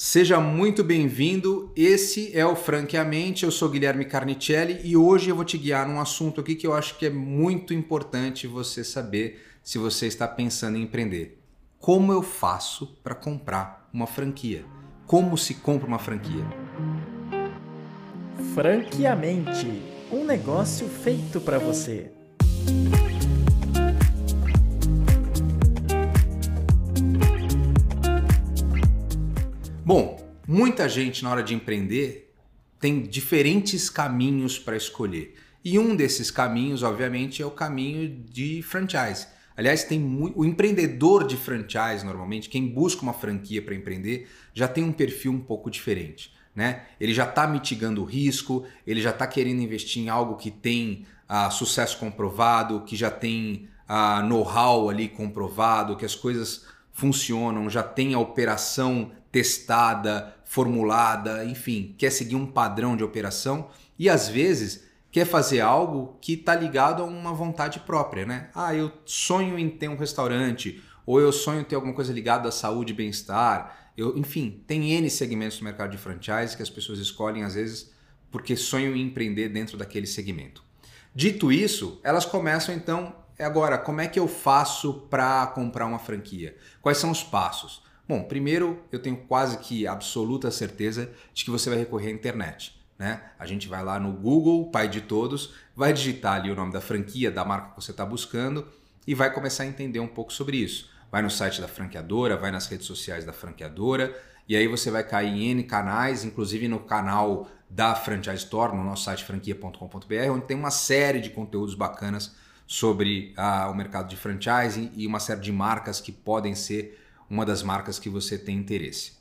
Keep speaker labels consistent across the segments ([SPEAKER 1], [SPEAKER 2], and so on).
[SPEAKER 1] Seja muito bem-vindo. Esse é o Franqueamente. Eu sou Guilherme Carnicelli e hoje eu vou te guiar num assunto aqui que eu acho que é muito importante você saber se você está pensando em empreender. Como eu faço para comprar uma franquia? Como se compra uma franquia?
[SPEAKER 2] Franqueamente, um negócio feito para você.
[SPEAKER 1] Muita gente na hora de empreender tem diferentes caminhos para escolher. E um desses caminhos, obviamente, é o caminho de franchise. Aliás, tem o empreendedor de franchise, normalmente, quem busca uma franquia para empreender, já tem um perfil um pouco diferente. Né? Ele já está mitigando o risco, ele já está querendo investir em algo que tem ah, sucesso comprovado, que já tem ah, know-how ali comprovado, que as coisas funcionam, já tem a operação testada, formulada, enfim, quer seguir um padrão de operação e às vezes quer fazer algo que está ligado a uma vontade própria, né? Ah, eu sonho em ter um restaurante, ou eu sonho em ter alguma coisa ligada à saúde e bem-estar. Eu, enfim, tem N segmentos no mercado de franchise que as pessoas escolhem às vezes porque sonham em empreender dentro daquele segmento. Dito isso, elas começam então, agora, como é que eu faço para comprar uma franquia? Quais são os passos? Bom, primeiro eu tenho quase que absoluta certeza de que você vai recorrer à internet. Né? A gente vai lá no Google, pai de todos, vai digitar ali o nome da franquia, da marca que você está buscando e vai começar a entender um pouco sobre isso. Vai no site da franqueadora, vai nas redes sociais da franqueadora e aí você vai cair em N canais, inclusive no canal da Franchise Store, no nosso site franquia.com.br, onde tem uma série de conteúdos bacanas sobre ah, o mercado de franchising e uma série de marcas que podem ser uma das marcas que você tem interesse.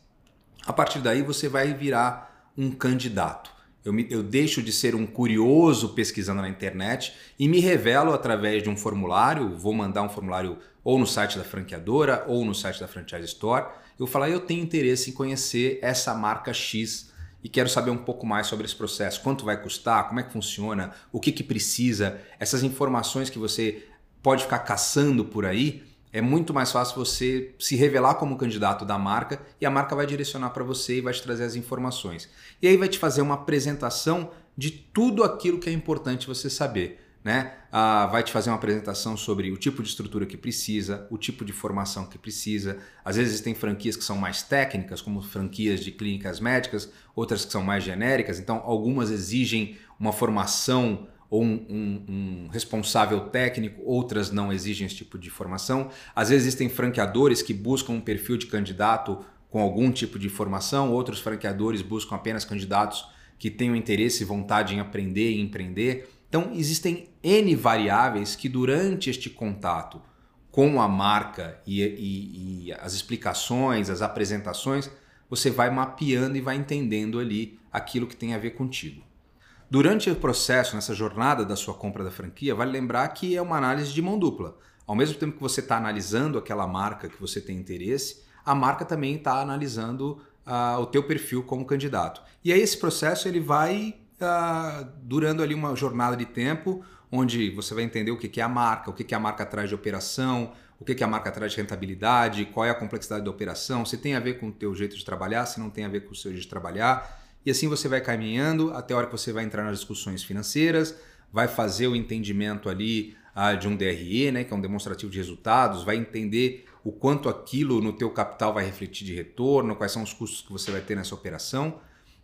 [SPEAKER 1] A partir daí você vai virar um candidato. Eu, me, eu deixo de ser um curioso pesquisando na internet e me revelo através de um formulário. Vou mandar um formulário ou no site da franqueadora ou no site da Franchise Store. Eu falar, eu tenho interesse em conhecer essa marca X e quero saber um pouco mais sobre esse processo. Quanto vai custar? Como é que funciona? O que, que precisa? Essas informações que você pode ficar caçando por aí é muito mais fácil você se revelar como candidato da marca e a marca vai direcionar para você e vai te trazer as informações. E aí vai te fazer uma apresentação de tudo aquilo que é importante você saber. Né? Ah, vai te fazer uma apresentação sobre o tipo de estrutura que precisa, o tipo de formação que precisa. Às vezes tem franquias que são mais técnicas, como franquias de clínicas médicas, outras que são mais genéricas. Então, algumas exigem uma formação ou um, um, um, responsável técnico, outras não exigem esse tipo de formação. Às vezes existem franqueadores que buscam um perfil de candidato com algum tipo de formação, outros franqueadores buscam apenas candidatos que tenham interesse e vontade em aprender e empreender. Então, existem N variáveis que durante este contato com a marca e, e, e as explicações, as apresentações, você vai mapeando e vai entendendo ali aquilo que tem a ver contigo. Durante o processo, nessa jornada da sua compra da franquia, vale lembrar que é uma análise de mão dupla. Ao mesmo tempo que você está analisando aquela marca que você tem interesse, a marca também está analisando uh, o teu perfil como candidato. E aí esse processo ele vai uh, durando ali uma jornada de tempo, onde você vai entender o que é a marca, o que a marca traz de operação, o que a marca traz de rentabilidade, qual é a complexidade da operação, se tem a ver com o teu jeito de trabalhar, se não tem a ver com o seu jeito de trabalhar. E assim você vai caminhando até a hora que você vai entrar nas discussões financeiras, vai fazer o entendimento ali ah, de um DRE, né, que é um demonstrativo de resultados, vai entender o quanto aquilo no teu capital vai refletir de retorno, quais são os custos que você vai ter nessa operação,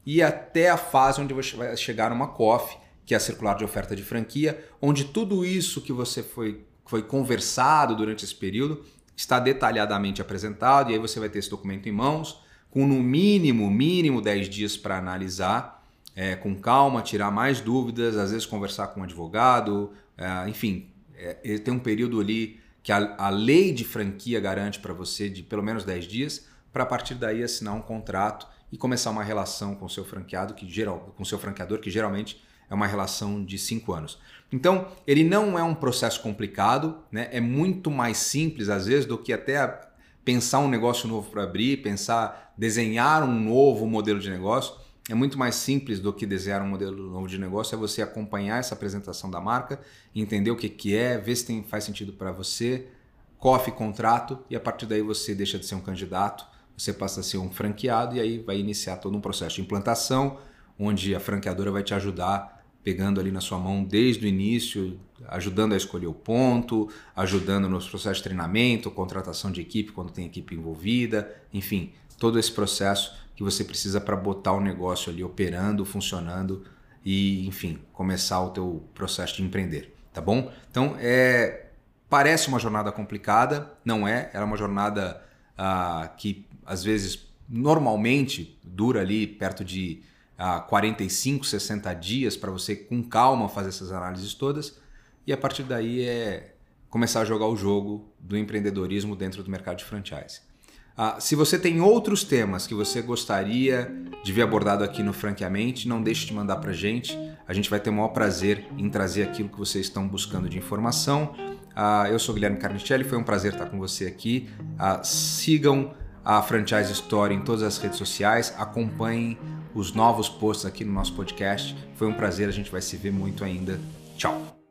[SPEAKER 1] e até a fase onde você vai chegar numa COF, que é a circular de oferta de franquia, onde tudo isso que você foi, foi conversado durante esse período está detalhadamente apresentado, e aí você vai ter esse documento em mãos, com no mínimo, mínimo 10 dias para analisar, é, com calma, tirar mais dúvidas, às vezes conversar com um advogado, é, enfim, é, tem um período ali que a, a lei de franquia garante para você de pelo menos 10 dias, para a partir daí assinar um contrato e começar uma relação com seu franqueado, que geral, com seu franqueador, que geralmente é uma relação de 5 anos. Então, ele não é um processo complicado, né? é muito mais simples às vezes do que até a, pensar um negócio novo para abrir, pensar, desenhar um novo modelo de negócio. É muito mais simples do que desenhar um modelo novo de negócio, é você acompanhar essa apresentação da marca, entender o que, que é, ver se tem, faz sentido para você, cofe contrato e a partir daí você deixa de ser um candidato você passa a ser um franqueado e aí vai iniciar todo um processo de implantação, onde a franqueadora vai te ajudar pegando ali na sua mão desde o início, ajudando a escolher o ponto, ajudando nos processos de treinamento, contratação de equipe quando tem equipe envolvida, enfim, todo esse processo que você precisa para botar o negócio ali operando, funcionando e, enfim, começar o teu processo de empreender, tá bom? Então, é parece uma jornada complicada, não é? Ela é uma jornada ah, que às vezes normalmente dura ali perto de ah, 45, 60 dias para você com calma fazer essas análises todas e a partir daí é começar a jogar o jogo do empreendedorismo dentro do mercado de franchise. Ah, se você tem outros temas que você gostaria de ver abordado aqui no Franqueamente, não deixe de mandar para a gente. A gente vai ter o maior prazer em trazer aquilo que vocês estão buscando de informação. Ah, eu sou Guilherme Carnicelli, foi um prazer estar com você aqui. Ah, sigam a Franchise Story em todas as redes sociais, acompanhem os novos posts aqui no nosso podcast. Foi um prazer, a gente vai se ver muito ainda. Tchau!